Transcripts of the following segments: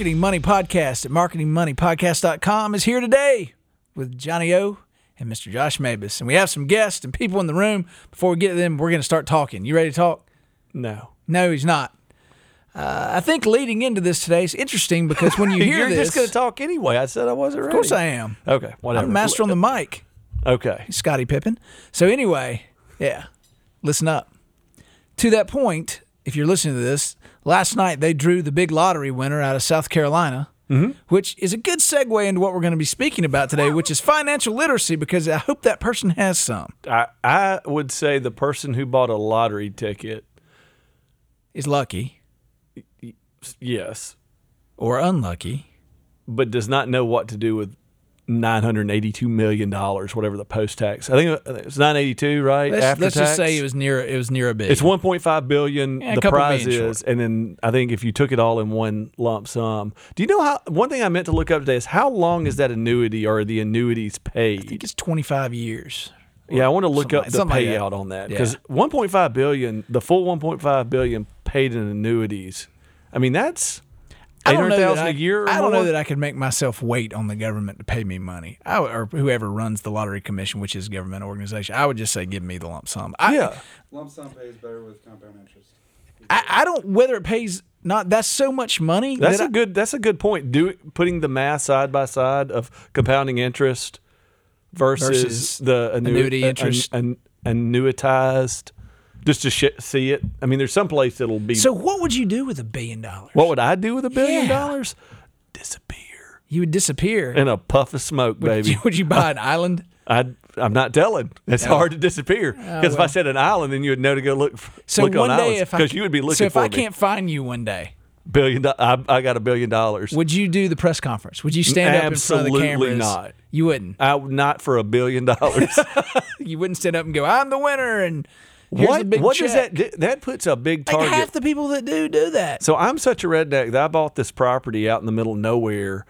Marketing Money Podcast at marketingmoneypodcast.com is here today with Johnny O and Mr. Josh Mabus. And we have some guests and people in the room. Before we get to them, we're going to start talking. You ready to talk? No. No, he's not. Uh, I think leading into this today is interesting because when you hear You're this, just going to talk anyway. I said I wasn't ready. of course I am. Okay, whatever. I'm master on the mic, Okay. Scottie Pippen. So anyway, yeah, listen up. To that point, if you're listening to this, last night they drew the big lottery winner out of South Carolina, mm-hmm. which is a good segue into what we're going to be speaking about today, which is financial literacy, because I hope that person has some. I, I would say the person who bought a lottery ticket, Is lucky yes, or unlucky. but does not know what to do with $982 million, whatever the post tax. I think uh, it was 982 right? Let's, After let's just say it was near it was near a big. It's 1.5 billion. Yeah, the prize is, and then I think if you took it all in one lump sum, do you know how? One thing I meant to look up today is how long is that annuity or the annuities paid? I think it's 25 years. Yeah, I want to look up the something like payout on that Yeah. because 1.5 billion, the full 1.5 billion paid in annuities. I mean, that's eight don't know that I, a year. Or I don't more? know that I could make myself wait on the government to pay me money, I, would- or whoever runs the lottery commission, which is a government organization. I would just say, give me the lump sum. I, yeah, Lump sum pays better with compound interest. I, I don't whether it pays not. That's so much money. that's that a good. That's a good point. Do putting the math side by side of compounding interest versus, Versus the annu- annuity uh, interest. an, an, annuitized, just to sh- see it. I mean, there's some place that'll be. So what would you do with a billion dollars? what would I do with a billion Yeah. dollars? Disappear you would disappear. in a puff of smoke, would, baby. you, would you buy an island? I, I'm not telling. It's oh. hard to disappear oh, because if I well. said an island, then you would know to go look. f- So look one on day, if I because you would be looking for. so if for I me. can't find you one day, billion. Do- I, I got a billion dollars. would you do the press conference? Would you stand up in front of the Absolutely cameras? not. You wouldn't. I would not for a billion dollars. You wouldn't stand up and go, "I'm the winner," and what? What does that? do? That puts a big target? Like half the people that do do that. so I'm such a redneck that I bought this property out in the middle of nowhere,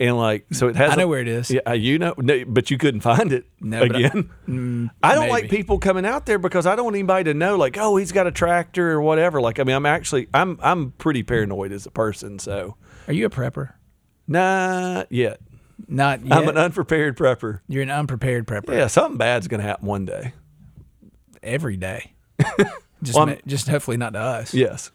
and like so it has. I know a- where it is. Yeah, uh, you know, no, but you couldn't find it No, but I- again. I, don't like people coming out there because I don't want anybody to know, like, oh, he's got a tractor or whatever. Like, I mean, I'm actually, I'm, I'm pretty paranoid as a person. So, Are you a prepper? not yet. Not yet. I'm an unprepared prepper. You're an unprepared prepper Yeah, something bad's gonna happen one day. Every day. just, Well, just hopefully not to us. Yes.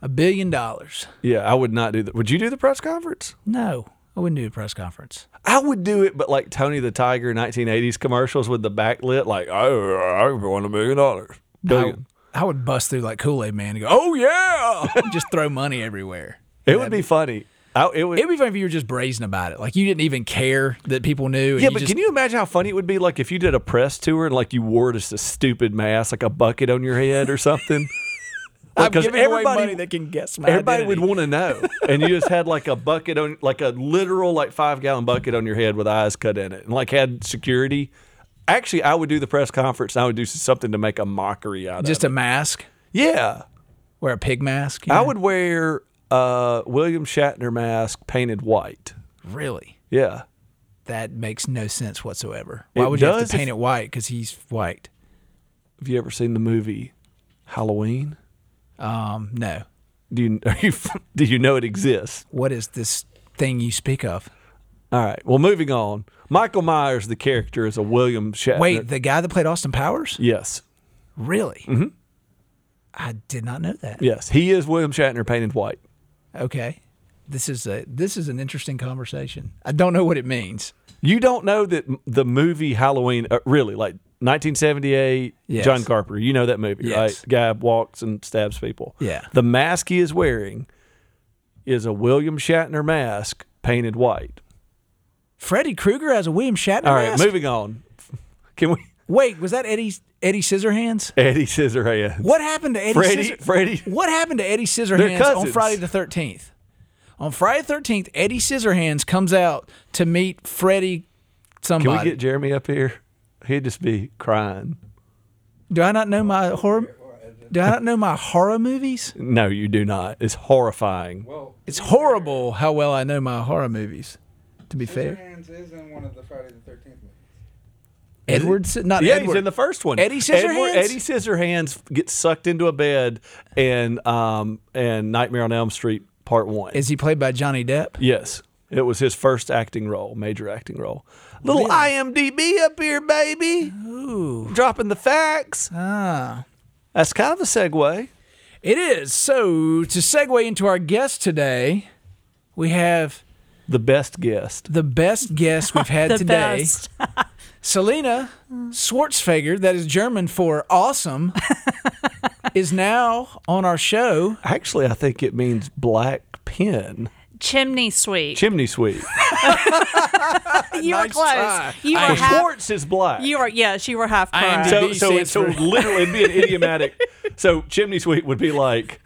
A billion dollars. Yeah, I would not do that. Would you do the press conference? No, I wouldn't do a press conference. I would do it, but like Tony the Tiger 1980s commercials with the backlit, like, oh, I won a million dollars. Billion. I, I would bust through like Kool Aid Man and go, "Oh yeah!" just throw money everywhere. it would be funny. I, it would. It'd be funny if you were just brazen about it, like you didn't even care that people knew. yeah, you but just, can you imagine how funny it would be, like if you did a press tour and like you wore just a stupid mask, like a bucket on your head or something? I'm Because giving away everybody- money that can guess my Everybody identity. would want to know, and you just had like a bucket on, like a literal like five gallon bucket on your head with eyes cut in it, and like had security. Actually, I would do the press conference. And I would do something to make a mockery out just of it. Just a mask. Yeah, wear a pig mask. you I would wear a William Shatner mask painted white. really. Yeah, That makes no sense whatsoever. Why It would you have does to if- paint it white? Because he's white. have you ever seen the movie Halloween? Um, no. Do you are you do you know it exists? What is this thing you speak of? All right. Well, moving on. Michael Myers, the character, is a William Shatner. Wait, the guy that played Austin Powers? Yes. Really? Mm-hmm. I did not know that. Yes. He is William Shatner painted white. Okay. This is a this is an interesting conversation. I don't know what it means. You don't know that the movie Halloween, uh, really, like 1978, Yes. John Carpenter. You know that movie, Yes. right? Guy walks and stabs people. Yeah. The mask he is wearing is a William Shatner mask painted white. Freddy Krueger has a William Shatner All right, mask? moving on. Can we? Wait, was that Eddie Eddie Scissorhands? Eddie Scissorhands. What happened to Eddie? Freddie- Scissor- Freddie- What happened to Eddie Scissorhands on. Friday the Thirteenth? On Friday the Thirteenth, Eddie Scissorhands comes out to meet Freddie. Can we get Jeremy up here? He'd just be crying. Do I not know my horror? Do I not know my horror movies? No, you do not. It's horrifying. Well, It's horrible how well I know my horror movies. To be fair, Scissorhands is in one of the Friday the Thirteenth movies. Edward, Si- not Yeah, Edward. he's in the first one. Eddie Edward- Scissorhands? Eddie Scissorhands gets sucked into a bed, and um and Nightmare on Elm Street Part One. Is he played by Johnny Depp? yes, it was his first acting role, major acting role. Little Really? IMDb up here, baby. Ooh, Dropping the facts. ah. That's kind of a segue. It is. So, to segue into our guest today, we have The best guest. the best guest we've had The today. best. Selena Schwarzfeger, that is German for awesome, is now on our show. Actually, I think it means black pen. Chimney sweep. Chimney sweep. you Nice were close. try. You were am half. Schwartz is black. You were yes, you were half I am correct. the- so B so stands so literally it'd be an idiomatic. So chimney sweep would be like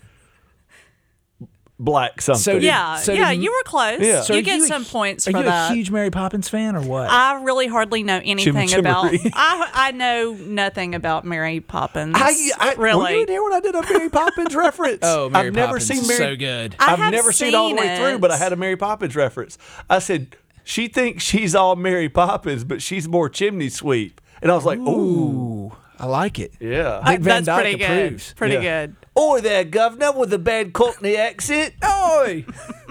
black something. So did- yeah, so yeah, did- you were close. Yeah. So you get a- some points for that. Are you that. a huge Mary Poppins fan or what? I really hardly know anything about. chimmery. I I know nothing about Mary Poppins. I, I, Were really. you in here when I did a Mary Poppins reference? oh, Mary I've never Poppins seen is Mary. so good. I I've never seen it all the way through, but I had a Mary Poppins reference. I said she thinks she's all Mary Poppins, but she's more chimney sweep, and I was like, ooh, Ooh, I like it. yeah. Dick uh, Van That's Dyke pretty approves. good. Pretty Yeah. good. Oi there, governor, with a bad Cockney accent. Oi,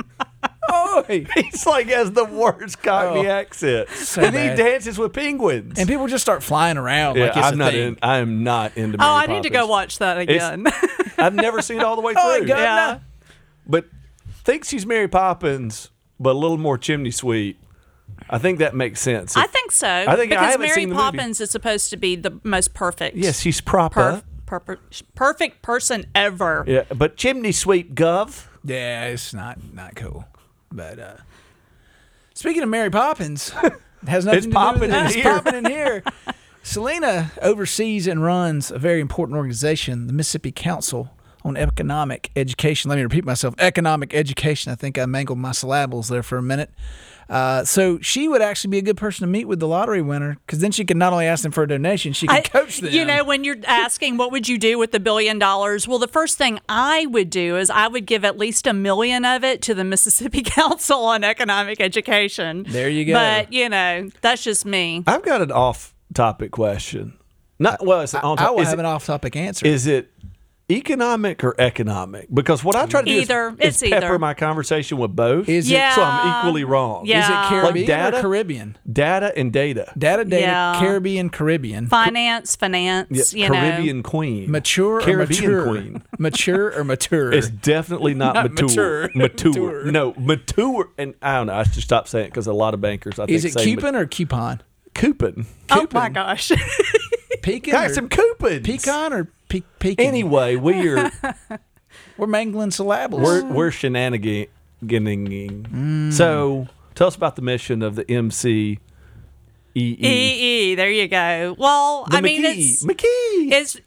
oi. He's like has the worst Cockney Oh, accent, so and bad. he dances with penguins. And people just start flying around yeah, like it's I'm a not thing. in. I am not into. Oh, Mary I need to go Poppins. watch that again. I've never seen it all the way Oh, through. God. yeah. but thinks she's Mary Poppins, but a little more chimney sweep. I think that makes sense. I think so. I think- I because haven't Mary seen the movie. Poppins is supposed to be the most perfect. yes, she's proper. perf- per- perfect person ever. Yeah, but chimney sweep, gov. Yeah, it's not not cool. But uh speaking of Mary Poppins, it has nothing It's to popping do with in it. It's here. popping in here. Selena oversees and runs a very important organization, the Mississippi Council on Economic Education. Let me repeat myself: economic education. I think I mangled my syllables there for a minute. Uh, so she would actually be a good person to meet with the lottery winner because then she can not only ask them for a donation, she can I- coach them. You know, when you're asking what would you do with the billion dollars, well, the first thing I would do is I would give at least a million of it to the Mississippi Council on Economic Education. There you go. But you know, that's just me. I've got an off-topic question. Not well, it's an I, on I will is have it- an off-topic answer. Is it economic or economic? Because what I try to do Either. is, is It's pepper either. my conversation with both. Is it- so I'm equally wrong. Yeah. Is it Caribbean data? or Caribbean? Data and data. Data, data, Yeah. Caribbean, Caribbean. Finance, finance, Yeah, you Caribbean know. queen. Mature Caribbean or mature? queen. Mature or mature? It's definitely not, Not mature. mature. Mature. Mature. No, mature. And I don't know. I should stop saying it because a lot of bankers, I think, Is it say coupon or coupon? Coupon. Oh my gosh. Pecan Got some coupons. pecan or pe- pecan? Anyway, we're we're mangling syllables. we're we're shenaniganing. Mm. So tell us about the mission of the MCEE. EE, there you go. Well, The I mean, it's McKee. it's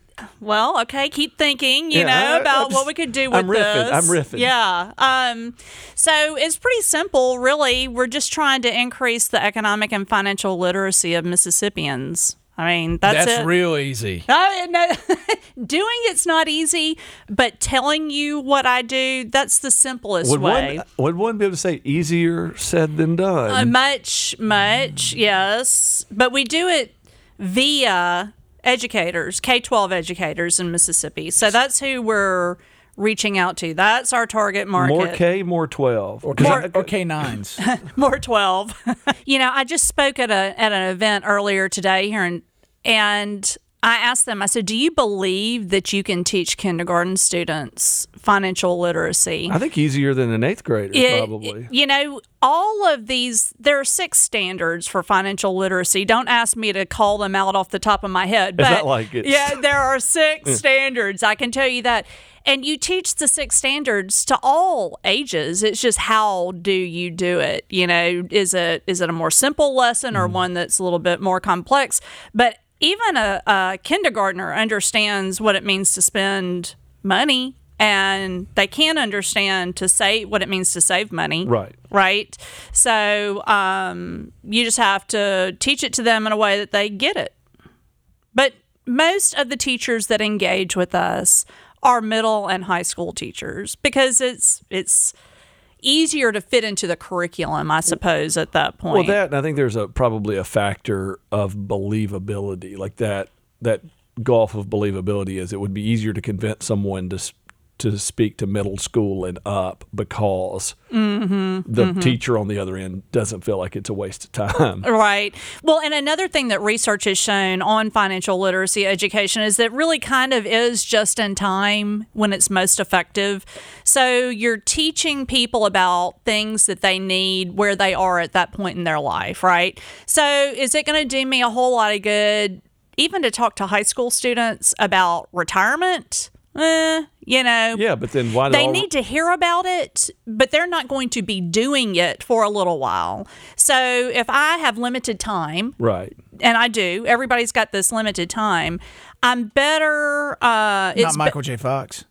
well, okay. Keep thinking, you Yeah, know, I- about I'm what we could do with I'm riffing, this. I'm riffing. Yeah. Um. So it's pretty simple, really. We're just trying to increase the economic and financial literacy of Mississippians. I mean, that's, That's it. real easy. No, no, doing it's not easy, but telling you what I do, that's the simplest would way. one would one be able to say easier said than done? Uh, much, much, yes. But we do it via educators, K 12 educators in Mississippi. So that's who we're reaching out to. That's our target market. more K, more twelve. Or, 'Cause K, I- or K9s. More 12. you know, I just spoke at a at an event earlier today here and and I asked them, I said, Do you believe that you can teach kindergarten students financial literacy? I think easier than an eighth grader, It- probably. You know, all of these, there are six standards for financial literacy. Don't ask me to call them out off the top of my head. But not like it's- yeah, there are six standards. I can tell you that. And you teach the six standards to all ages. It's just how do you do it? You know, is it is it a more simple lesson or one that's a little bit more complex? But even a, a kindergartner understands what it means to spend money and they can understand to say what it means to save money Right. right so um, you just have to teach it to them in a way that they get it but most of the teachers that engage with us are middle and high school teachers because it's it's easier to fit into the curriculum i suppose at that point. Well, that and I think there's a probably a factor of believability, like that that gulf of believability is it would be easier to convince someone to to speak to middle school and up because Mm-hmm, the teacher on the other end doesn't feel like it's a waste of time. Right. Well, and another thing that research has shown on financial literacy education is that really kind of is just in time when it's most effective. So you're teaching people about things that they need where they are at that point in their life, right? So is it going to do me a whole lot of good even to talk to high school students about retirement? Eh, you know, Yeah, but then why do they all, need to hear about it, but they're not going to be doing it for a little while. So if I have limited time, right? and I do, everybody's got this limited time. I'm better. Uh, it's Not be- Michael J. Fox.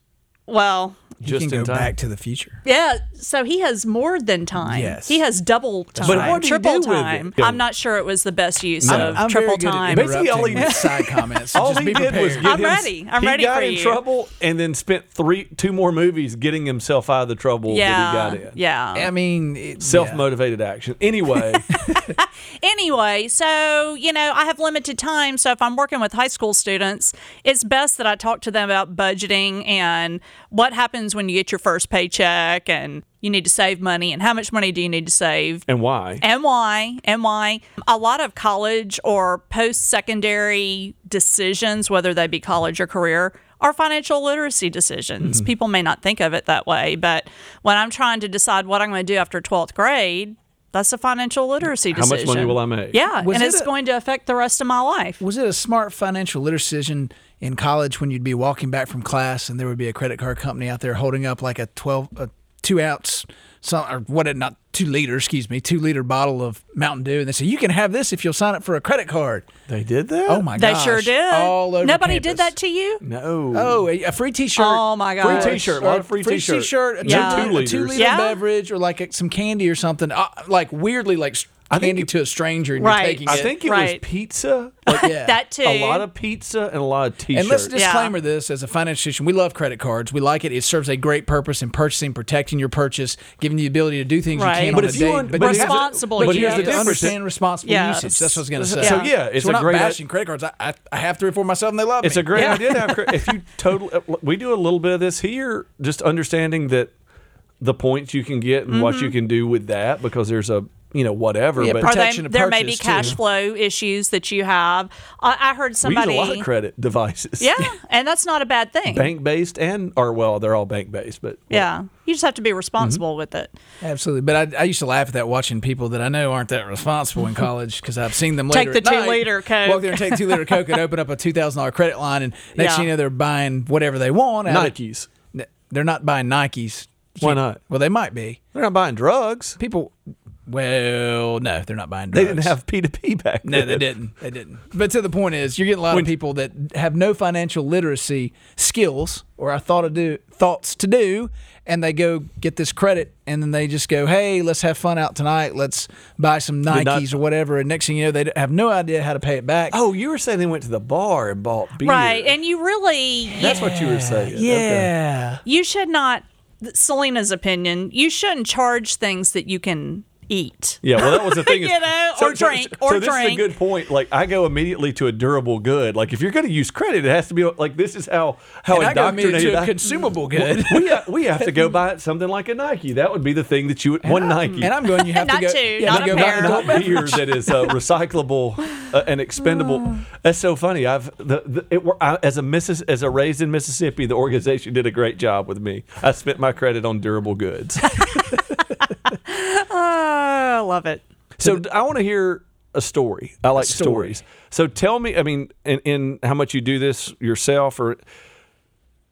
well, He Just can go time. back to the future. yeah. So he has more than time. Yes. he has double time, But what do you triple do with it? time. I'm not sure it was the best use No. of I'm triple very good time. at Basically, all he- interrupting side comments. So all just he be did was get I'm him, ready. I'm he ready got for in you. trouble and then spent three, two more movies getting himself out of the trouble yeah, that he got in. yeah. I mean, it, Self yeah. motivated action. Anyway, anyway, so, you know, I have limited time. So if I'm working with high school students, it's best that I talk to them about budgeting and what happens when you get your first paycheck and you need to save money and how much money do you need to save and why? and why and why a lot of college or post-secondary decisions whether they be college or career are financial literacy decisions Mm-hmm. people may not think of it that way but when i'm trying to decide what i'm going to do after 12th grade that's a financial literacy decision. How much money will I make? yeah Was and it it's a- going to affect the rest of my life Was it a smart financial literacy decision in college when you'd be walking back from class and there would be a credit card company out there holding up like a twelve, a two ounce, some or what? Not two liter, excuse me, two liter bottle of Mountain Dew, and they say you can have this if you'll sign up for a credit card. They did that? Oh my God. they gosh! sure did All over nobody campus. did that to you No. Oh, a, a free T-shirt. Oh, my God. Free t-shirt, a lot of free, free t-shirt. T-shirt, a Yeah. two, Two a liters. two liter Yeah. beverage, or like a, some candy or something. Uh, like weirdly, like s- I think candy it- to a stranger, and Right. you're taking I it. think it Right. was pizza. yeah. that too A lot of pizza and a lot of t-shirts. And let's Yeah. disclaimer this as a financial institution. We love credit cards. We like it. It serves a great purpose in purchasing, protecting your purchase, giving you the ability to do things Right. you can But on if a you day. want- but but you have to- Responsible But you have to Here's the understand responsible Yes. usage. That's what I was going to say. So yeah, it's so we're a not great bashing credit cards. I, I, I have three or four myself, and they love It's me. a great Yeah. idea to have. cre- If you total, we do a little bit of this here, just understanding that the points you can get and what you mm-hmm. can do with that, because there's a you know whatever. Yeah, but or they, protection of there may be purchase, too. cash flow issues that you have. I, I heard we use a lot of credit devices. Yeah, and that's not a bad thing. bank based and or well, they're all bank based, but Yeah, you just have to be responsible Mm-hmm. with it. Absolutely. But I, I used to laugh at that watching people that I know aren't that responsible in college because I've seen them Take the at night two-liter Coke. Walk there and take two liter Coke and open up a $2,000 credit line. And next Yeah. thing you know, they're buying whatever they want. out of- Nikes. They're not buying Nikes. Why not? Well, they might be. They're not buying drugs. People, well, no, they're not buying They didn't have P two P back No, then. they didn't. They didn't. But to the point is, you're getting a lot When- of people that have no financial literacy skills or I thought to do thoughts to do, and they go get this credit, and then they just go, "Hey, let's have fun out tonight. Let's buy some Did not- Nikes or whatever." And next thing you know, they have no idea how to pay it back. Oh, you were saying they went to the bar and bought beer. Right, and you really That's what you were saying. Okay. yeah. you should not. Selena's opinion: you shouldn't charge things that you can eat. Yeah, well, that was the thing. is- You know, or drink, so, or this is a good point. Like, I go immediately to a durable good. Like, if you're going to use credit, it has to be like this is how how And I go to a consumable good. we have, we have to go buy something like a Nike. That would be the thing that you would one Nike. And I'm going. You have to go. two, you not to a go pair. adult not beer that is uh, recyclable uh, and expendable. That's so funny. I've the, the it, wor- I, as a Missis, as a raised in Mississippi, the organization did a great job with me. I spent my credit on durable goods. I love it. So I want to hear a story. I like story. stories. So tell me, I mean, in, in how much you do this yourself, or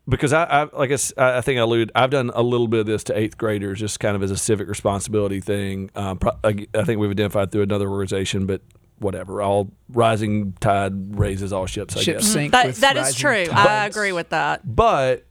because I, I like I, s- I think I alluded, I've done a little bit of this to eighth graders, just kind of as a civic responsibility thing. Um, pro- I, I think we've identified through another organization, but whatever. All rising tide raises all ships. I Ships guess. sink That, with that is rising true. tides. I agree with that. But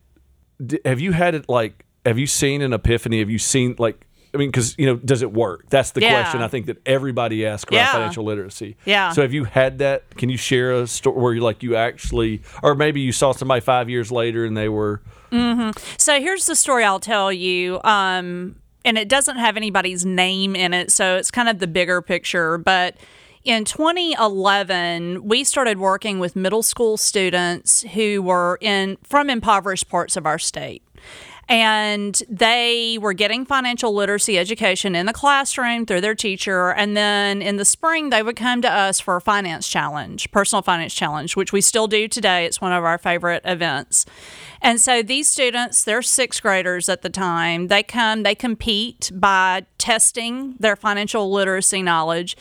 d- have you had it like? Have you seen an epiphany? Have you seen like? I mean, because you know, does it work? That's the Yeah. question I think that everybody asks around Yeah. financial literacy. Yeah. So have you had that? Can you share a story where you like you actually, or maybe you saw somebody five years later and they were Mm-hmm. So here's the story I'll tell you. Um, and it doesn't have anybody's name in it, so it's kind of the bigger picture. But in 2011, we started working with middle school students who were in from impoverished parts of our state. And they were getting financial literacy education in the classroom through their teacher. And then in the spring, they would come to us for a finance challenge, personal finance challenge, which we still do today. It's one of our favorite events. And so these students, they're sixth graders at the time, they come, they compete by testing their financial literacy knowledge.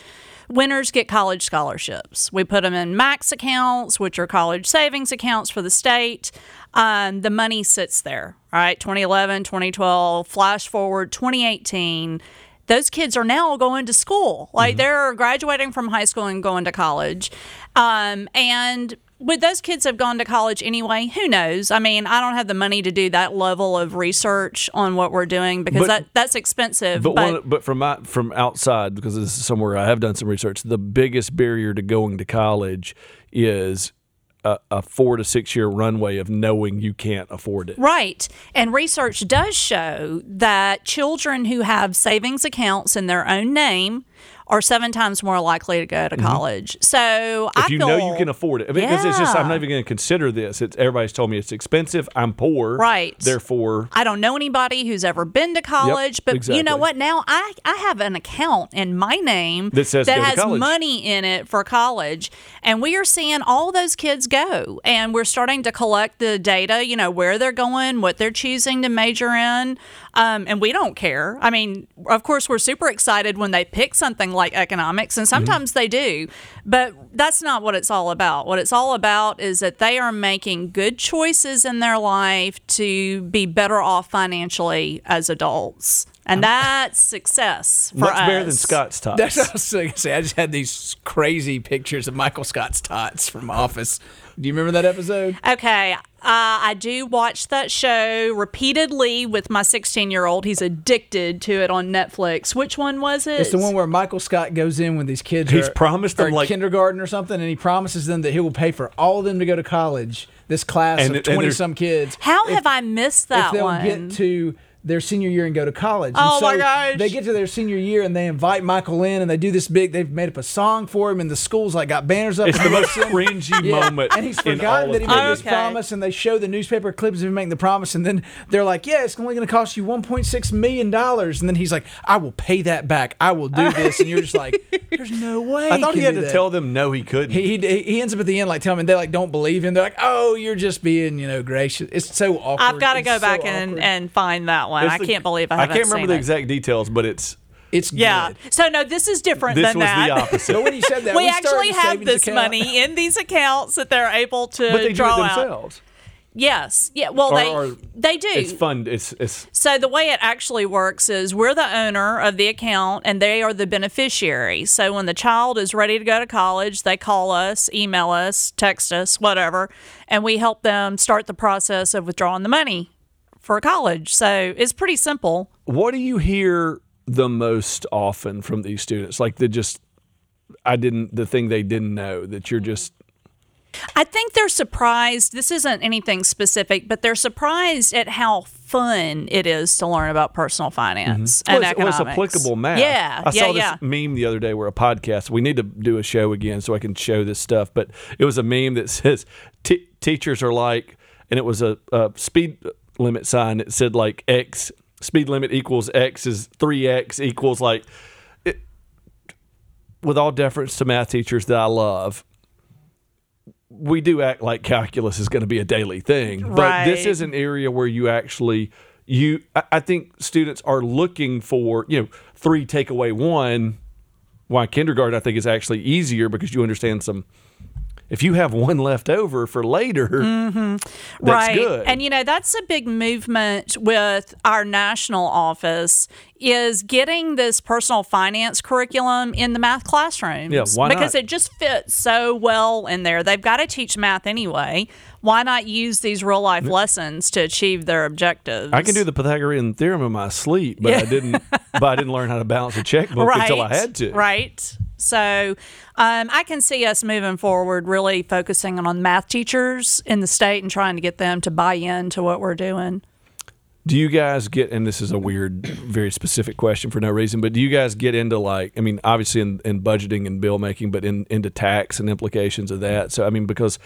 Winners get college scholarships. We put them in MACS accounts, which are college savings accounts for the state. Um, the money sits there, right? 2011, 2012, flash forward 2018 those kids are now going to school. Like they're graduating from high school and going to college. Um, and would those kids have gone to college anyway? Who knows? I mean, I don't have the money to do that level of research on what we're doing because But- that, that's expensive. But But, one, but from my, from outside, because this is somewhere I have done some research, the biggest barrier to going to college is a, a four to six year runway of knowing you can't afford it. Right. And research does show that children who have savings accounts in their own name are seven times more likely to go to college. So Mm-hmm. If I you feel know you can afford it, I mean, because it's just I'm not even going to consider this. It's everybody's told me it's expensive. I'm poor, Right. Therefore, I don't know anybody who's ever been to college, but you know what? Now I, I have an account in my name That says to has money in it for college. And we are seeing all those kids go. And we're starting to collect the data, you know, where they're going, what they're choosing to major in. Um, and we don't care. I mean, of course, we're super excited when they pick something like economics, and sometimes they do. But that's not what it's all about. What it's all about is that they are making good choices in their life to be better off financially as adults. And that's success for much us. better than Scott's tots. That's what I was going to say. I just had these crazy pictures of Michael Scott's tots from Office. Do you remember that episode? Okay, uh, I do watch that show repeatedly with my 16 year old. He's addicted to it on Netflix. Which one was it? It's the one where Michael Scott goes in when these kids He's are, promised them, are like- kindergarten or something, and he promises them that he will pay for all of them to go to college. This class And of 20 some kids. How If- have I missed that if that they'll one? get to their senior year and go to college. Oh, so my gosh. They get to their senior year and they invite Michael in and they do this big. They've made up a song for him and the school's like got banners up. It's and the most cringy Yeah, moment. And he's in forgotten all that he made TV. this Okay. promise, and they show the newspaper clips of him making the promise, and then they're like, "Yeah, it's only going to cost you 1.6 million dollars," and then he's like, "I will pay that back. I will do this," and you're just like, "There's no way." I thought he can had to that." tell them no, he couldn't. He, he he ends up at the end like telling them they like don't believe him. They're like, "Oh, you're just being you know gracious." It's so awkward. I've got to go so back and, and find that one. It's I the- can't believe I I haven't can't remember seen the it. exact details, but it's it's Yeah. good. So no, this is different this than was that. the opposite. But when you said that, we, started actually have this account. money in these accounts that they're able to but they do draw it out. themselves. Yes. Yeah. Well, Or- they or they do. It's fun. It's it's So the way it actually works is we're the owner of the account and they are the beneficiary. So when the child is ready to go to college, they call us, email us, text us, whatever, and we help them start the process of withdrawing the money for college. So it's pretty simple. what do you hear the most often from these students? Like the just I didn't the thing they didn't know that you're just I think they're surprised. This isn't anything specific, but they're surprised at how fun it is to learn about personal finance mm-hmm. and well, it's, well, it's economics. applicable math. Yeah, I yeah, saw this meme the other day where a podcast. We need to do a show again so I can show this stuff. But it was a meme that says t- teachers are like, and it was a, a speed limit sign that said like X speed limit equals X is three X equals like. It, with all deference to math teachers that I love, we do act like calculus is going to be a daily thing, but this is an area where you actually you. I, I think students are looking for you know three take away one. Why kindergarten I think is actually easier because you understand some if you have one left over for later, mm-hmm. that's right. good. And you know, that's a big movement with our national office is getting this personal finance curriculum in the math classrooms. Yeah, why Because not? it just fits so well in there. They've got to teach math anyway. Why not use these real life lessons to achieve their objectives? I can do the Pythagorean theorem in my sleep, but I didn't. but I didn't learn how to balance a checkbook until I had to. Right. So um, I can see us moving forward, really focusing on math teachers in the state and trying to get them to buy into what we're doing. Do you guys get? And this is a weird, very specific question for no reason, but do you guys get into like? I mean, obviously in, in budgeting and bill making, but in into tax and implications of that. So I mean, because.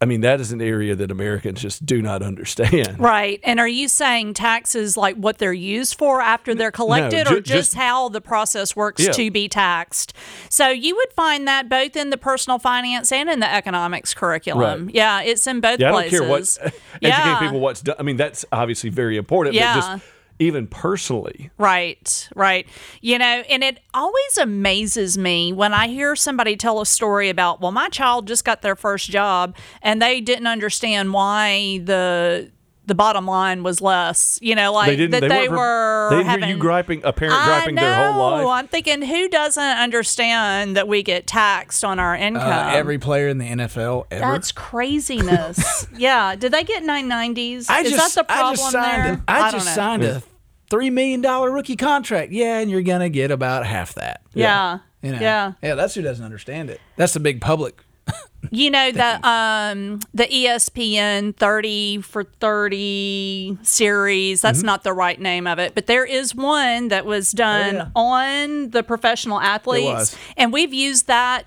I mean, that is an area that Americans just do not understand. Right. And are you saying taxes like what they're used for after they're collected ju- or just, just- how the process works Yeah. to be taxed? So you would find that both in the personal finance and in the economics curriculum. Right. Yeah, it's in both Yeah, I don't places. care what educating Yeah. people what's done. I mean, that's obviously very important, Yeah. but just even personally, Right, right. You know, and it always amazes me when I hear somebody tell a story about, well, my child just got their first job and they didn't understand why the the bottom line was less. You know, like they didn't. that they, they, weren't, They didn't having hear you griping, a parent I griping their whole know. life. I'm thinking, who doesn't understand that we get taxed on our income? Uh, every player in the NFL ever. That's craziness. yeah. Did they get 990s? I Is just, that the problem I just signed. there? A, I, don't just know. signed a three million dollar rookie contract. Yeah, and you're gonna get about half that. Yeah. You know? Yeah. Yeah, that's who doesn't understand it. That's the big public. You know the um the ESPN 30 for 30 series, that's not the right name of it, but there is one that was done yeah. on the professional athletes was. and we've used that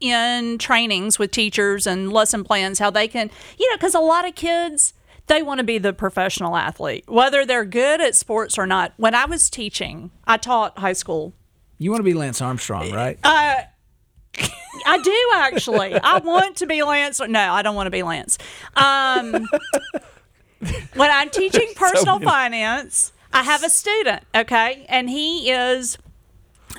in trainings with teachers and lesson plans how they can, you know, cuz a lot of kids they want to be the professional athlete, whether they're good at sports or not. When I was teaching, I taught high school You want to be Lance Armstrong, right? I do actually. I want to be Lance. No, I don't want to be Lance. Um, when I'm teaching personal finance, I have a student, okay, and he is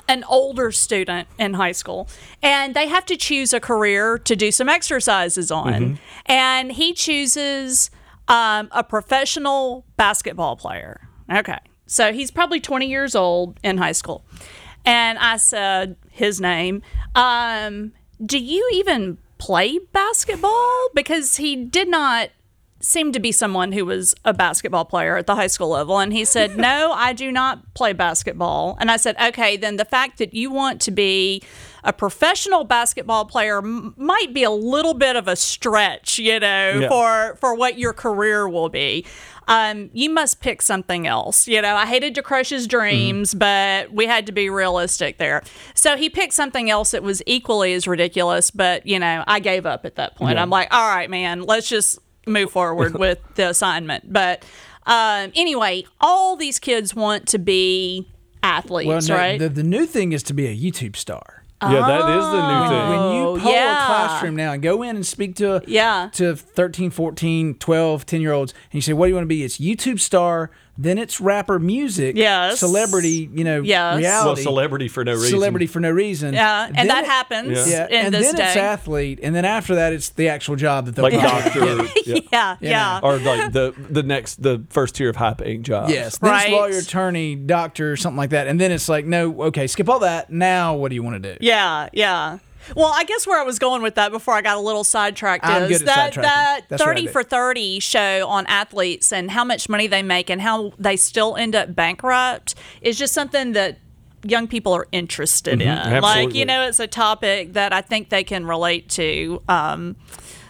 an older student in high school, and they have to choose a career to do some exercises on, and he chooses um, a professional basketball player. Okay, so he's probably 20 years old in high school, and I said his name. Um, do you even play basketball? Because he did not seem to be someone who was a basketball player at the high school level. And he said, No, I do not play basketball. And I said, Okay, then the fact that you want to be a professional basketball player m- might be a little bit of a stretch, you know, Yeah. for, for what your career will be. Um, you must pick something else. You know, I hated to crush his dreams, but we had to be realistic there. So he picked something else that was equally as ridiculous, but, you know, I gave up at that point. I'm like, all right, man, let's just move forward with the assignment. But um, anyway, all these kids want to be athletes, Well, no, right? the, the new thing is to be a YouTube star. Yeah, that is the new oh. thing. When you Oh, pull yeah. a classroom now and go in and speak to Yeah. to 13, 14, 12, 10 year olds and you say, What do you want to be? It's YouTube star, then it's rapper music, Yes. celebrity, you know, Yes. Well, celebrity for no reason. Celebrity for no reason. yeah, and Then that it- happens Yeah, in and this then day. it's athlete, and then after that, it's the actual job that they'll like probably doctor, yeah. yeah, yeah. or like the the next the first tier of high paying jobs. Yes, then Right. it's lawyer, attorney, doctor, something like that, and then it's like, no, okay, skip all that. Now, what do you want to do? Yeah, yeah. Well, I guess where I was going with that before I got a little sidetracked I'm is good at that that That's 30 for 30 show on athletes and how much money they make and how they still end up bankrupt is just something that young people are interested in. Like, Mm-hmm. absolutely. you know, it's a topic that I think they can relate to. Um,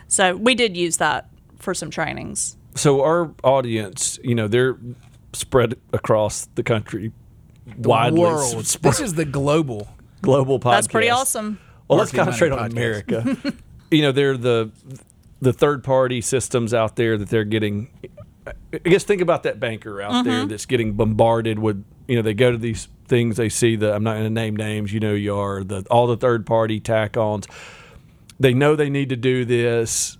so we did use that for some trainings. So our audience, you know, they're spread across the country, widely World. sp- This is the global. global podcast. That's pretty awesome. Well, let's concentrate on podcast. America. you know, they're the the third party systems out there that they're getting. I guess think about that banker out there Mm-hmm. that's getting bombarded with. You know, they go to these things, they see the. I'm not going to name names. You know, you are the all the third party tack ons. They know they need to do this.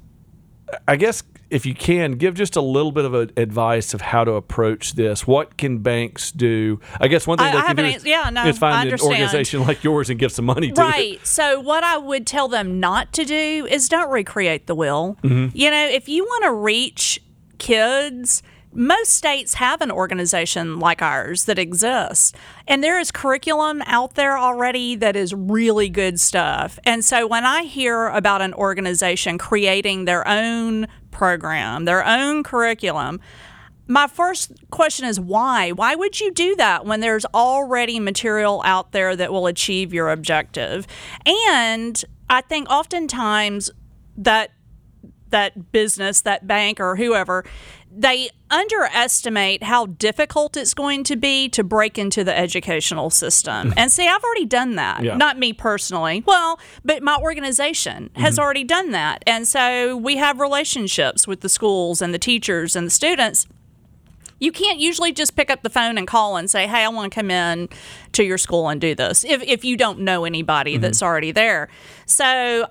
I guess if you can, give just a little bit of a, advice of how to approach this. What can banks do? I guess one thing I- they I can do is, yeah, no, is find an organization like yours and give some money to it. Right. So what I would tell them not to do is don't recreate the wheel. Mm-hmm. You know, if you want to reach kids, most states have an organization like ours that exists. And there is curriculum out there already that is really good stuff. And so when I hear about an organization creating their own program, their own curriculum, my first question is why? Why would you do that when there's already material out there that will achieve your objective? And I think oftentimes that that business, that bank or whoever, they underestimate how difficult it's going to be to break into the educational system. Hmm. and see, I've already done that. Yeah. Not me personally. Well, but my organization has mm-hmm. already done that. And so we have relationships with the schools and the teachers and the students you can't usually just pick up the phone and call and say, "Hey, I want to come in to your school and do this." If if you don't know anybody mm-hmm. that's already there, so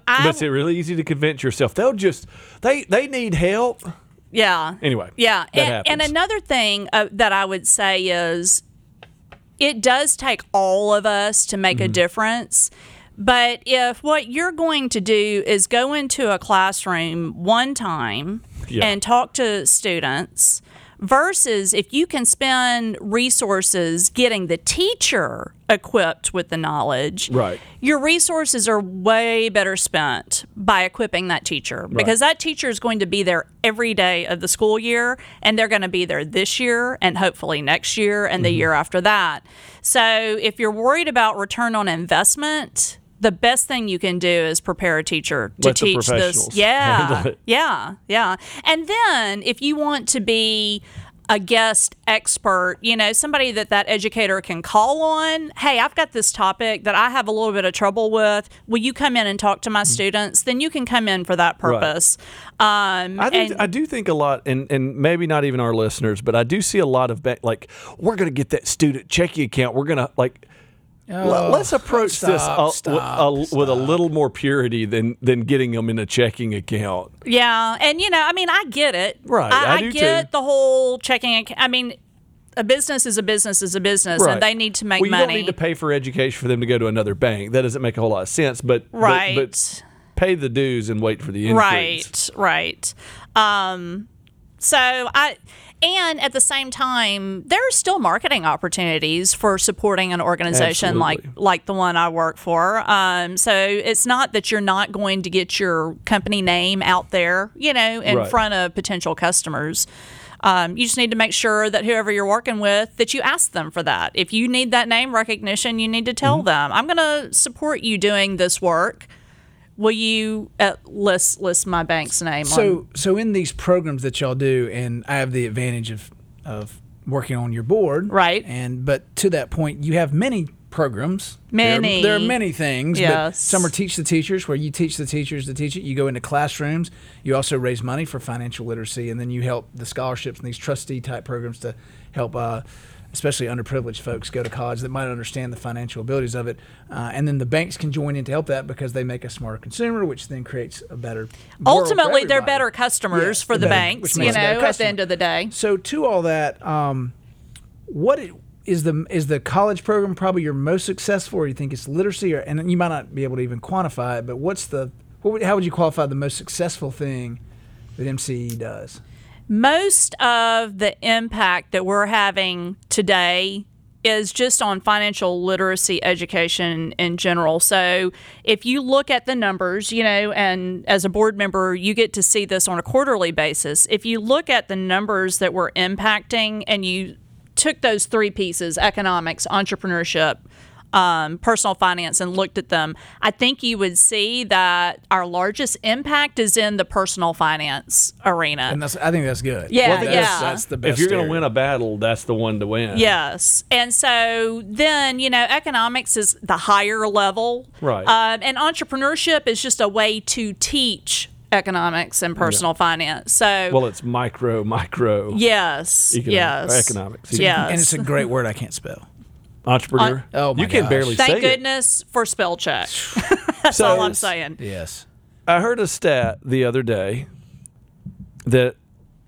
I But it's really easy to convince yourself. They'll just they they need help. Yeah Anyway, yeah, and, and another thing uh, that I would say is, it does take all of us to make Mm-hmm. a difference. But if what you're going to do is go into a classroom one time Yeah. and talk to students versus if you can spend resources getting the teacher equipped with the knowledge Right. your resources are way better spent by equipping that teacher because that teacher is going to be there every day of the school year and they're going to be there this year and hopefully next year and the Mm-hmm. year after that. So if you're worried about return on investment, the best thing you can do is prepare a teacher to Let teach this. Yeah. Yeah. Yeah. And then if you want to be a guest expert, you know, somebody that that educator can call on. Hey, I've got this topic that I have a little bit of trouble with. Will you come in and talk to my students? Then you can come in for that Mm-hmm. Right. purpose. Um, I, think, and- I do think a lot, and, and maybe not even our listeners, but I do see a lot of ba- like we're going to get that student checking account. We're going to like l- let's approach this stop, a- w- stop, with a little more purity than than getting them in a checking account. Yeah, and you know, I mean, I get it. Right, I, I do get too. the whole checking account. I mean, a business is a business is a business, and they need to make well, you money. don't need to pay for education for them to go to another bank. That doesn't make a whole lot of sense. But but- right. but, pay the dues and wait for the increase. Right, right. Um, so I, and at the same time, there are still marketing opportunities for supporting an organization like like the one I work for. Um, so it's not that you're not going to get your company name out there, you know, in Right. front of potential customers. Um, you just need to make sure that whoever you're working with that you ask them for that. If you need that name recognition, you need to tell Mm-hmm. them, "I'm going to support you doing this work." Will you uh, list list my bank's name? on So, so in these programs that y'all do, and I have the advantage of of working on your board, Right. And but to that point, you have many programs. There- Many. There, are many things. But Yes. some are teach the teachers, where you teach the teachers to teach it. You go into classrooms. You also raise money for financial literacy, and then you help the scholarships and these trustee type programs to help. Uh, Especially underprivileged folks go to college that might understand the financial abilities of it, uh, and then the banks can join in to help that because they make a smarter consumer, which then creates a better. ultimately they're better customers Yes, for the better- banks you know at the end of the day So to all that, um, what i- is the is the college program probably your most successful, or you think it's literacy, or and you might not be able to even quantify it, but what's the what would, how would you qualify the most successful thing that MCE does? Most of the impact that we're having today is just on financial literacy education in general. So, if you look at the numbers, you know, and as a board member, you get to see this on a quarterly basis. If you look at the numbers that we're impacting and you took those three pieces economics, entrepreneurship, um, personal finance and looked at them, I think you would see that our largest impact is in the personal finance arena. And that's I think that's good. Yeah, I think yeah. That's, that's the best. If you're going to win a battle, that's the one to win. Yes. And so then, you know, economics is the higher level. Right. Um, and entrepreneurship is just a way to teach economics and personal finance. So, Well, it's micro, micro yes. economic- yes. economics. Yes. and it's a great word I can't spell. Entrepreneur. Oh, my you can gosh. barely Thank say it. goodness for spell check. That's So- all I'm saying. Yes. I heard a stat the other day that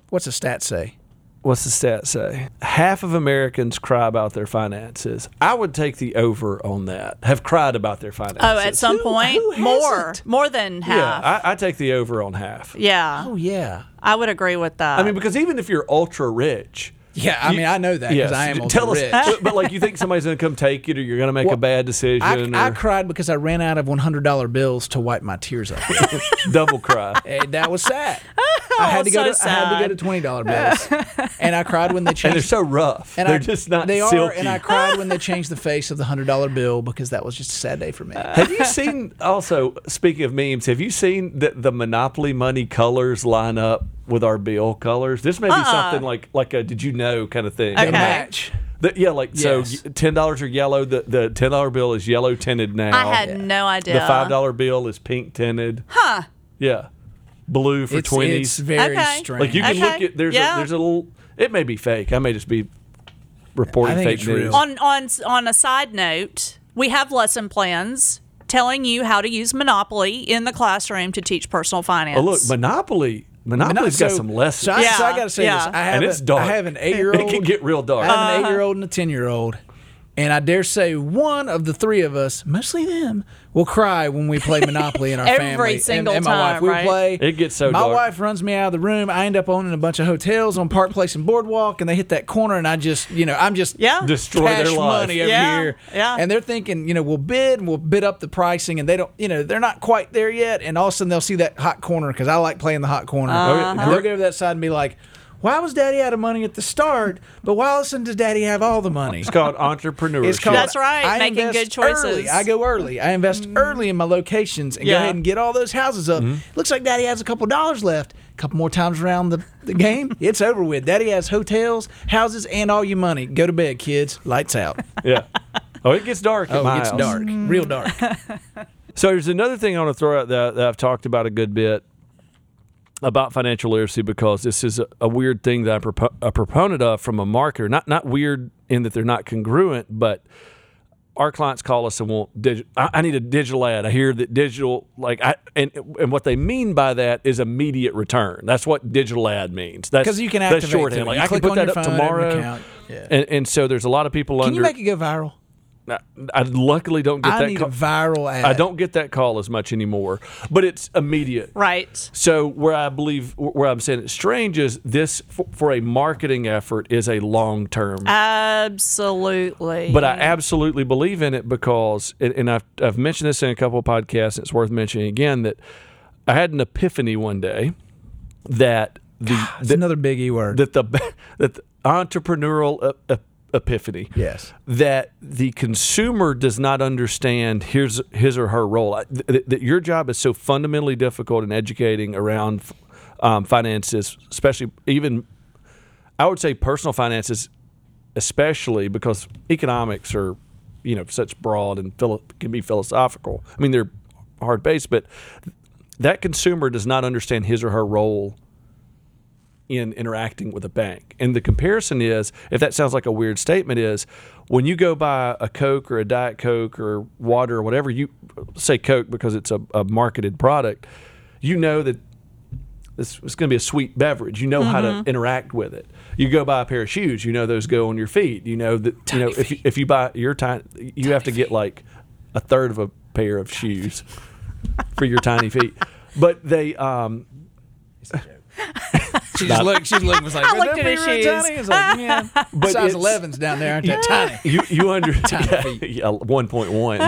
What's the stat say? what's the stat say? Half of Americans cry about their finances. I would take the over on that. Have cried about their finances. Oh, at some Who- point, who more, hasn't? more than half. yeah, I, I take the over on half. yeah, Oh yeah. I would agree with that. I mean, because even if you're ultra rich, Yeah, I mean, I know that because yes, I am tell ultra us. rich. But, but, like, you think somebody's going to come take it, or you're going to make a bad decision, I, I cried because I ran out of one hundred dollar bills to wipe my tears up. double cry. And that was sad. I had to go so to I had to go sad. to twenty dollar bills, and I cried when they changed. And they're so rough. and they're I, just not They silky. are, and I cried when they changed the face of the hundred dollar bill because that was just a sad day for me. Have you seen also speaking of memes? Have you seen that the Monopoly money colors line up with our bill colors? This may be uh-uh. something like like a did you know kind of thing. They Okay. match. The- yeah, like Yes. so ten dollars are yellow. The the ten dollar bill is yellow tinted now. I had no idea. the five dollar bill is pink tinted. Huh. Yeah, blue for It's, it's twenties. very Okay. strange. Like you can Okay. look at there's Yeah. a there's a little. It may be fake. I may just be reporting I think fake it's news. real. On on on a side note, we have lesson plans telling you how to use Monopoly in the classroom to teach personal finance. Oh look, Monopoly. Monopoly's got some lessons. So I, so I got to say yeah. this. I have and a- it's dark. I have an eight year old. It can get real dark. I have Uh-huh. an eight year old and a ten year old, and I dare say one of the three of us, mostly them, will cry when we play Monopoly in our Every family. Every single and, my wife, time, we right? play. It gets so My dark. wife runs me out of the room. I end up owning a bunch of hotels on Park Place and Boardwalk, and they hit that corner, and I just, you know, I'm just Yeah. Destroy cash their life. money over Yeah, here. yeah. And they're thinking, you know, we'll bid and we'll bid up the pricing, and they don't, you know, they're not quite there yet. And all of a sudden they'll see that hot corner because I like playing the hot corner. Uh-huh. And they'll go over that side and be like, why was Daddy out of money at the start, but why all of a sudden does Daddy have all the money? It's called entrepreneurship. It's called, That's right, I making good choices. Early. I go early. I invest mm. early in my locations and Yeah. go ahead and get all those houses up. Mm-hmm. Looks like Daddy has a couple dollars left. A couple more times around the, the game, it's over with. Daddy has hotels, houses, and all your money. Go to bed, kids. Lights out. yeah. Oh, it gets dark. at Oh, my it gets house. dark, real dark. So there's another thing I want to throw out that, that I've talked about a good bit about financial literacy because this is a, a weird thing that I'm propo- a proponent of from a marketer. Not not weird in that they're not congruent, but our clients call us and want digital. I, I need a digital ad. I hear that digital, like, I and and what they mean by that is immediate return. That's what digital ad means. That's 'Cause you can that's activate shorthand. through it. Like I can put that up phone, have an tomorrow. account. Yeah. And, and so there's a lot of people Can under. Can you make it go viral? I, I luckily don't get I that. need call. a viral ad. I don't get that call as much anymore, but it's immediate. Right. So where I believe where I'm saying it's strange is this for, for a marketing effort is a long term. Absolutely. But I absolutely believe in it because, and, and I've I've mentioned this in a couple of podcasts. And it's worth mentioning again that I had an epiphany one day that the It's that, another big E word. that the that the entrepreneurial ep- ep- epiphany yes. that the consumer does not understand his his or her role. That, that your job is so fundamentally difficult in educating around um, finances, especially even I would say personal finances, especially because economics are you know such broad and philo- can be philosophical. I mean they're hard based, but that consumer does not understand his or her role in interacting with a bank. And the comparison is, if that sounds like a weird statement, is when you go buy a Coke or a Diet Coke or water or whatever, you say Coke because it's a, a marketed product, you know that it's, it's going to be a sweet beverage. You know how to interact with it. You go buy a pair of shoes, you know those go on your feet. You know that you know if you, if you buy your tiny, you have to get like a third of a pair of shoes for your tiny feet. But they um, She just looked. She looking was like, I "Are looked them at his shoes." tiny?" It's like, yeah, But size 11s down there, aren't they? Tiny. you you under Tiny yeah, yeah, one point one.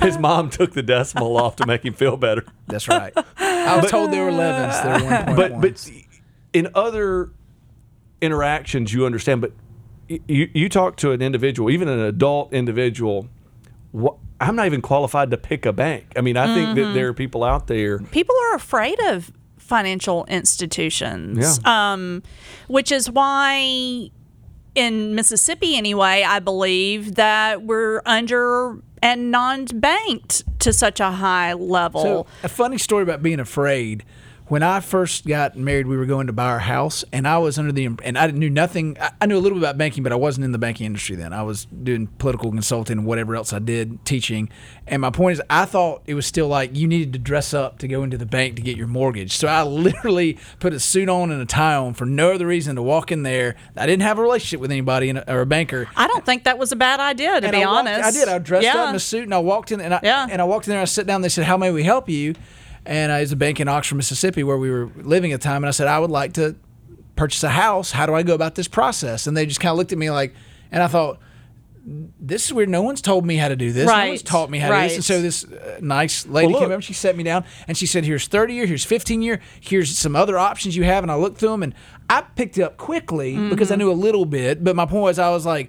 His mom took the decimal off to make him feel better. That's right. I was told they were 11s. They're 1.1s. But but in other interactions, you understand. But you you talk to an individual, even an adult individual. What, I'm not even qualified to pick a bank. I mean, I think that mm-hmm. there are people out there. people are afraid of financial institutions. Yeah. Um, which is why in Mississippi anyway, I believe that we're under and non-banked to such a high level. So a funny story about being afraid. When I first got married, we were going to buy our house, and I was under the and I knew nothing. I, knew a little bit about banking, but I wasn't in the banking industry then. I was doing political consulting and whatever else I did, teaching. And my point is, I thought it was still like you needed to dress up to go into the bank to get your mortgage. So I literally put a suit on and a tie on for no other reason to walk in there. I didn't have a relationship with anybody in a, or a banker. I don't think that was a bad idea, to And be I walked- honest. I did. I dressed yeah. up in a suit and I walked in and I Yeah. and I walked in there. And I sat down. And They said, "How may we help you?" And uh, it's a bank in Oxford, Mississippi, where we were living at the time. And I said, "I would like to purchase a house. How do I go about this process?" And they just kind of looked at me like, and I thought. This is weird. No one's told me how to do this. No one's Right. taught me how to do this. Right. And so this uh, nice lady Well, came look. up. She sat me down and she said, "Here's 30 year. Here's 15 year. Here's some other options you have." And I looked through them and I picked up quickly because I knew a little bit. But my point was, I was like,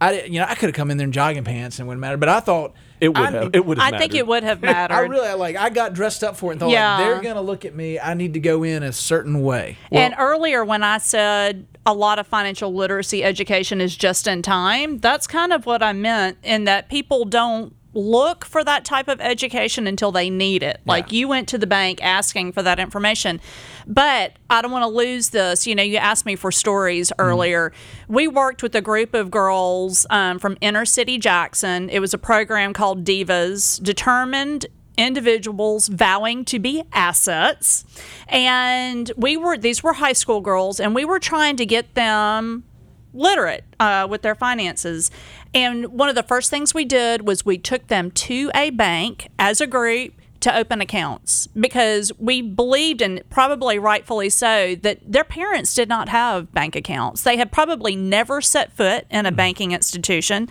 I didn't- you know I could have come in there in jogging pants and it wouldn't matter. But I thought It would I- have. It would have. I think mattered. it would have mattered. I really like I got dressed up for it and thought Yeah. like, they're gonna look at me. I need to go in a certain way. and earlier, when I said a lot of financial literacy education is just in time, that's kind of what I meant in that people don't look for that type of education until they need it. Like you went to the bank asking for that information. But I don't want to lose this. You know, you asked me for stories earlier. We worked with a group of girls um, from inner city Jackson. It was a program called Divas, determined individuals vowing to be assets. And we were, these were high school girls, and we were trying to get them literate uh, with their finances. And one of the first things we did was we took them to a bank as a group to open accounts because we believed, and probably rightfully so, that their parents did not have bank accounts. They had probably never set foot in a mm-hmm. banking institution.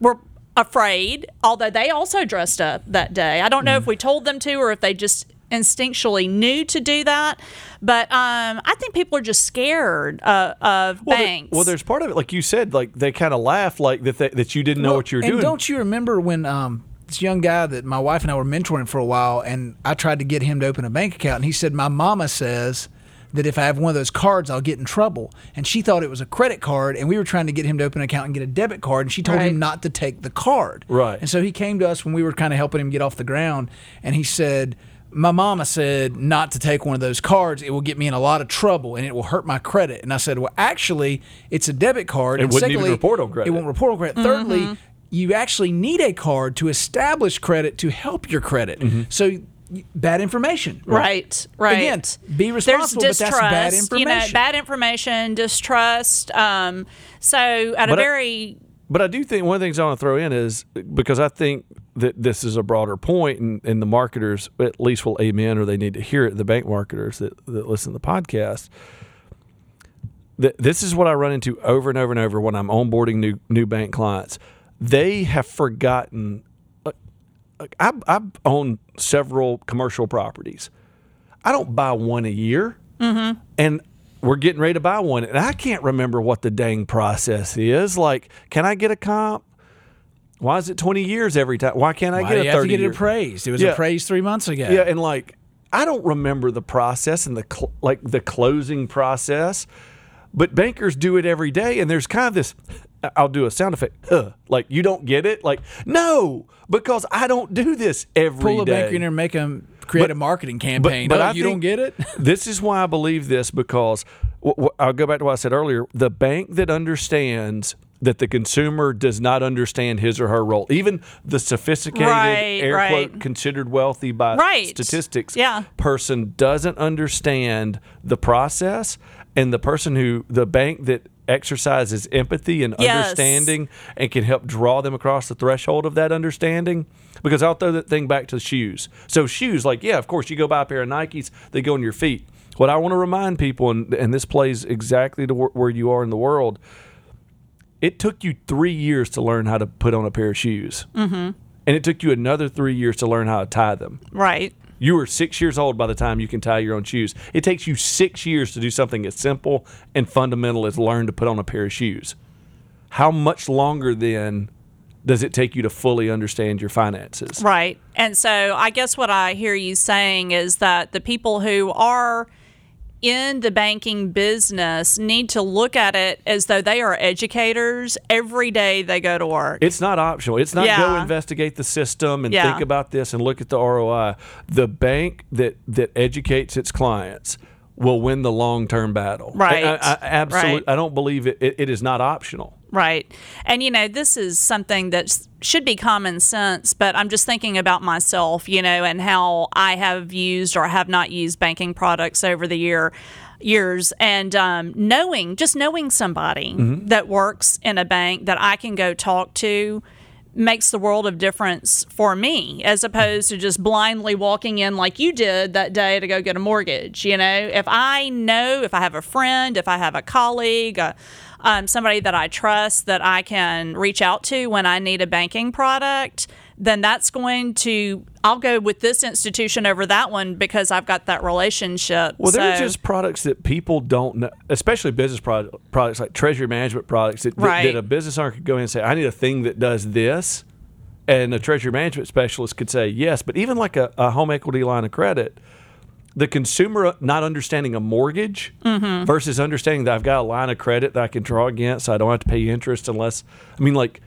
Were afraid, although they also dressed up that day. I don't know if mm-hmm. we told them to or if they just instinctually knew to do that. But um, I think people are just scared uh, of Well, there- banks. well, there's part of it, like you said, like they kind of laugh, like that, they, that you didn't know what you were and doing. Don't you remember when um, this young guy that my wife and I were mentoring for a while, and I tried to get him to open a bank account, and he said, "My mama says." That if I have one of those cards, I'll get in trouble. And she thought it was a credit card, and we were trying to get him to open an account and get a debit card, and she told Right. him not to take the card. Right. And so he came to us when we were kind of helping him get off the ground, and he said, "My mama said not to take one of those cards. It will get me in a lot of trouble, and it will hurt my credit." And I said, "Well, actually, it's a debit card. It and wouldn't even report on credit. It won't report on credit. Mm-hmm. Thirdly, you actually need a card to establish credit to help your credit. Mm-hmm. So bad information. Right, right. Again, be There's responsible, but that's distrust, bad You know, information. bad information, distrust. Um, so at a But I- very But I do think one of the things I want to throw in is because I think that this is a broader point, and, and the marketers at least will amen or they need to hear it. The bank marketers that, that listen to the podcast. That this is what I run into over and over and over when I'm onboarding new new bank clients. They have forgotten. Like, like I, I own several commercial properties. I don't buy one a year, mm-hmm. and we're getting ready to buy one, and I can't remember what the dang process is. Like, can I get a comp? Why is it twenty years every time? Why can't I Why get do a you have to get it appraised? It was Yeah. appraised three months ago. Yeah, and like I don't remember the process and the cl- like the closing process, but bankers do it every day, and there's kind of this. I'll do a sound effect. Huh, like you don't get it. Like no, because I don't do this every Pull a day. banker in there and make them create But- a marketing campaign. but oh, I you don't get it? this is why I believe this because wh- wh- I'll go back to what I said earlier. The bank that understands that the consumer does not understand his or her role, even the sophisticated, Right, air right. quote, considered wealthy by Right. statistics Yeah. person doesn't understand the process, and the person who, the bank that exercises empathy and Yes. understanding and can help draw them across the threshold of that understanding. Because I'll throw that thing back to shoes. So shoes, like yeah, of course you go buy a pair of Nikes, they go on your feet. What I want to remind people, and, and this plays exactly to wh- where you are in the world, it took you three years to learn how to put on a pair of shoes, mm-hmm. and it took you another three years to learn how to tie them. right. You were six years old by the time you can tie your own shoes. It takes you six years to do something as simple and fundamental as learn to put on a pair of shoes. How much longer then does it take you to fully understand your finances? Right. And so I guess what I hear you saying is that the people who are in the banking business need to look at it as though they are educators every day they go to work. It's not optional. It's not go investigate the system and Yeah. think about this and look at the ROI. The bank that that educates its clients will win the long term battle. Right. I, I, absolutely. Right. I don't believe it, it. It is not optional. Right. And, you know, this is something that should be common sense, but I'm just thinking about myself, you know, and how I have used or have not used banking products over the year years and um, knowing just knowing somebody that works in a bank that I can go talk to makes the world of difference for me as opposed to just blindly walking in like you did that day to go get a mortgage you know? If i know if i have a friend if i have a colleague uh, um, somebody that i trust that i can reach out to when i need a banking product then that's going to i'll go with this institution over that one because i've got that relationship Well, there are So- just products that people don't know, especially business product, products like treasury management products that, that- that a business owner could go in and say, I need a thing that does this. And a treasury management specialist could say yes. But even like a, a home equity line of credit, the consumer not understanding a mortgage Mm-hmm. versus understanding that I've got a line of credit that I can draw against, so I don't have to pay interest unless, I mean, like,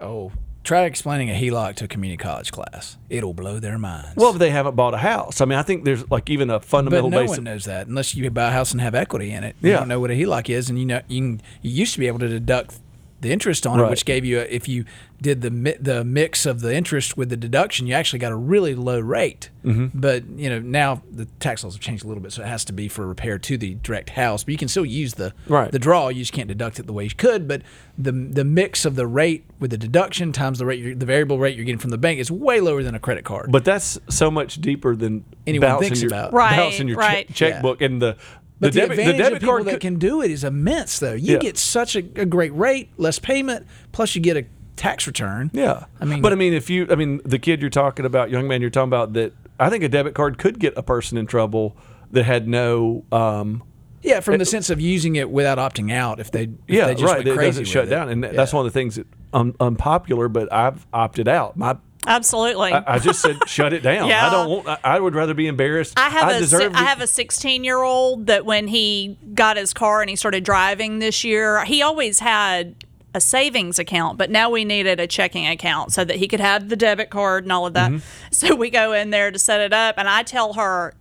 Oh, try explaining a HELOC to a community college class. It'll blow their minds. well, if they haven't bought a house. I mean, I think there's like even a but fundamental no basic. one knows that unless you buy a house and have equity in it. You Yeah. don't know what a HELOC is, and you know you, can, you used to be able to deduct the interest on Right. it, which gave you a, if you did the mi- the mix of the interest with the deduction, you actually got a really low rate. Mm-hmm. But you know now the tax laws have changed a little bit, so it has to be for repair to the direct house. But you can still use the Right. the draw. You just can't deduct it the way you could. But the the mix of the rate with the deduction times the rate you're, the variable rate you're getting from the bank is way lower than a credit card. But that's so much deeper than Anyone bouncing thinks your, about. Right, bouncing your che- right. checkbook and the But the, debit, advantage the debit of people card that could- can do it is immense, though. You Yeah. get such a, a great rate, less payment, plus you get a tax return. Yeah, I mean- but I mean, if you, I mean, the kid you're talking about, young man you're talking about, that I think a debit card could get a person in trouble that had no, um, Yeah, from the sense of using it without opting out. If they, if yeah, they just right, went it doesn't shut it. down, and Yeah. that's one of the things that un, unpopular. But I've opted out. My, absolutely I, I just said shut it down. Yeah. I don't want. I, I would rather be embarrassed. I have a si- I have a 16 year old that when he got his car and he started driving this year, he always had a savings account, but now we needed a checking account so that he could have the debit card and all of that. Mm-hmm. So we go in there to set it up, and I tell her.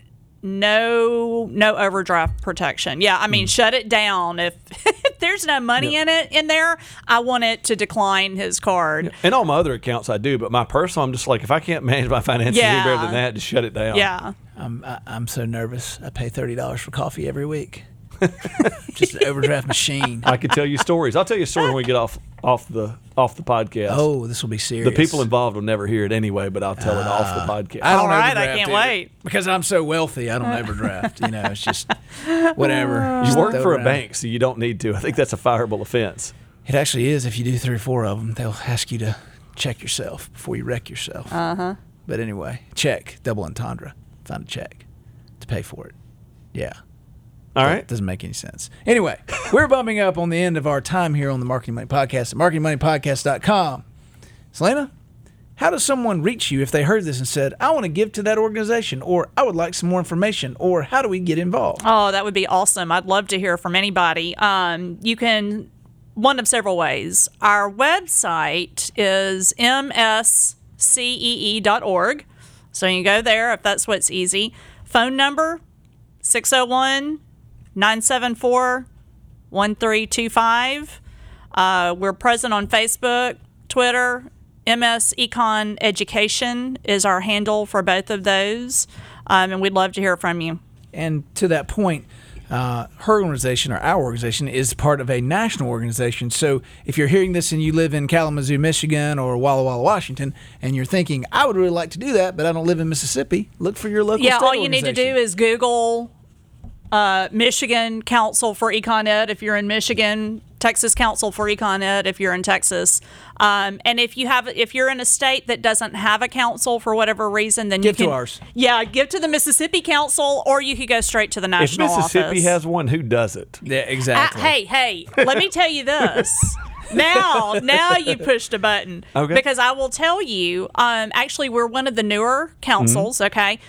No, no overdraft protection. Yeah, I Mm. mean, shut it down. If, if there's no money in it in there, I want it to decline his card. And all my other accounts I do, but my personal, I'm just like, if I can't manage my finances any better than that, just shut it down. Yeah. I'm, I, I'm so nervous. I pay thirty dollars for coffee every week. just an overdraft machine. I could tell you stories. I'll tell you a story when we get off off the off the podcast. Oh, this will be serious. the people involved will never hear it anyway, but I'll tell it off the podcast. I don't All right, I can't either. wait. because I'm so wealthy. I don't overdraft. You know, it's just whatever. you Just work for it a bank, so you don't need to. I think that's a fireable offense. It actually is. If you do three or four of them, they'll ask you to check yourself before you wreck yourself. Uh Uh-huh. huh. But anyway, check double entendre. Find a check to pay for it. Yeah. All That doesn't make any sense. Anyway, we're bumping up on the end of our time here on the Marketing Money Podcast at marketingmoneypodcast.com. Selena, how does someone reach you if they heard this and said, I want to give to that organization, or I would like some more information, or how do we get involved? Oh, that would be awesome. I'd love to hear from anybody. Um, you can, one of several ways. Our website is mscee.org. E So you can go there if that's what's easy. Phone number 601 974 1325. Uh, We're present on Facebook, Twitter. MS Econ Education is our handle for both of those. Um, and we'd love to hear from you. And to that point, uh, her organization or our organization is part of a national organization. So if you're hearing this and you live in Kalamazoo, Michigan, or Walla Walla, Washington, and you're thinking, I would really like to do that, but I don't live in Mississippi, look for your local. Yeah, all you need to do is Google uh, Michigan Council for Econ Ed if you're in Michigan, Texas Council for Econ Ed if you're in Texas, um, and if you have if you're in a state that doesn't have a council for whatever reason, then Give you can Give to ours. Yeah, give to the Mississippi Council, or you could go straight to the national. If Mississippi office. has one, who does it? Yeah, Uh, exactly. hey, hey, let me tell you this. now, now you pushed a button. Okay. Because I will tell you, um, actually, we're one of the newer councils, Mm-hmm. okay?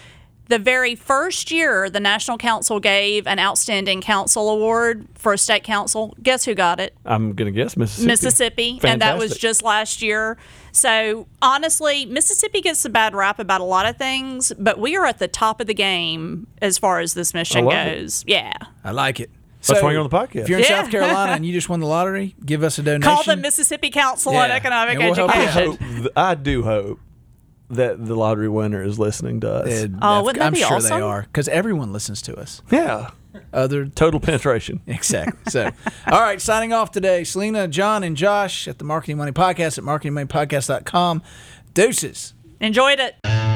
The very first year the National Council gave an Outstanding Council Award for a state council, guess who got it? I'm gonna guess Mississippi. Mississippi, and that was just last year. So honestly, Mississippi gets a bad rap about a lot of things, but we are at the top of the game as far as this mission love it. goes. Yeah. I like it. That's why you're on the podcast. If you're in Yeah. South Carolina and you just won the lottery, give us a donation. Call the Mississippi Council on Economic and we'll Education. out. hope, I do hope that the lottery winner is listening to us. And Oh, I've- wouldn't that I'm be sure awesome? they are because everyone listens to us. yeah. Other Total penetration. Exactly. So, all right, signing off today. Selena, John, and Josh at the Marketing Money Podcast at marketingmoneypodcast.com. Deuces. Enjoyed it.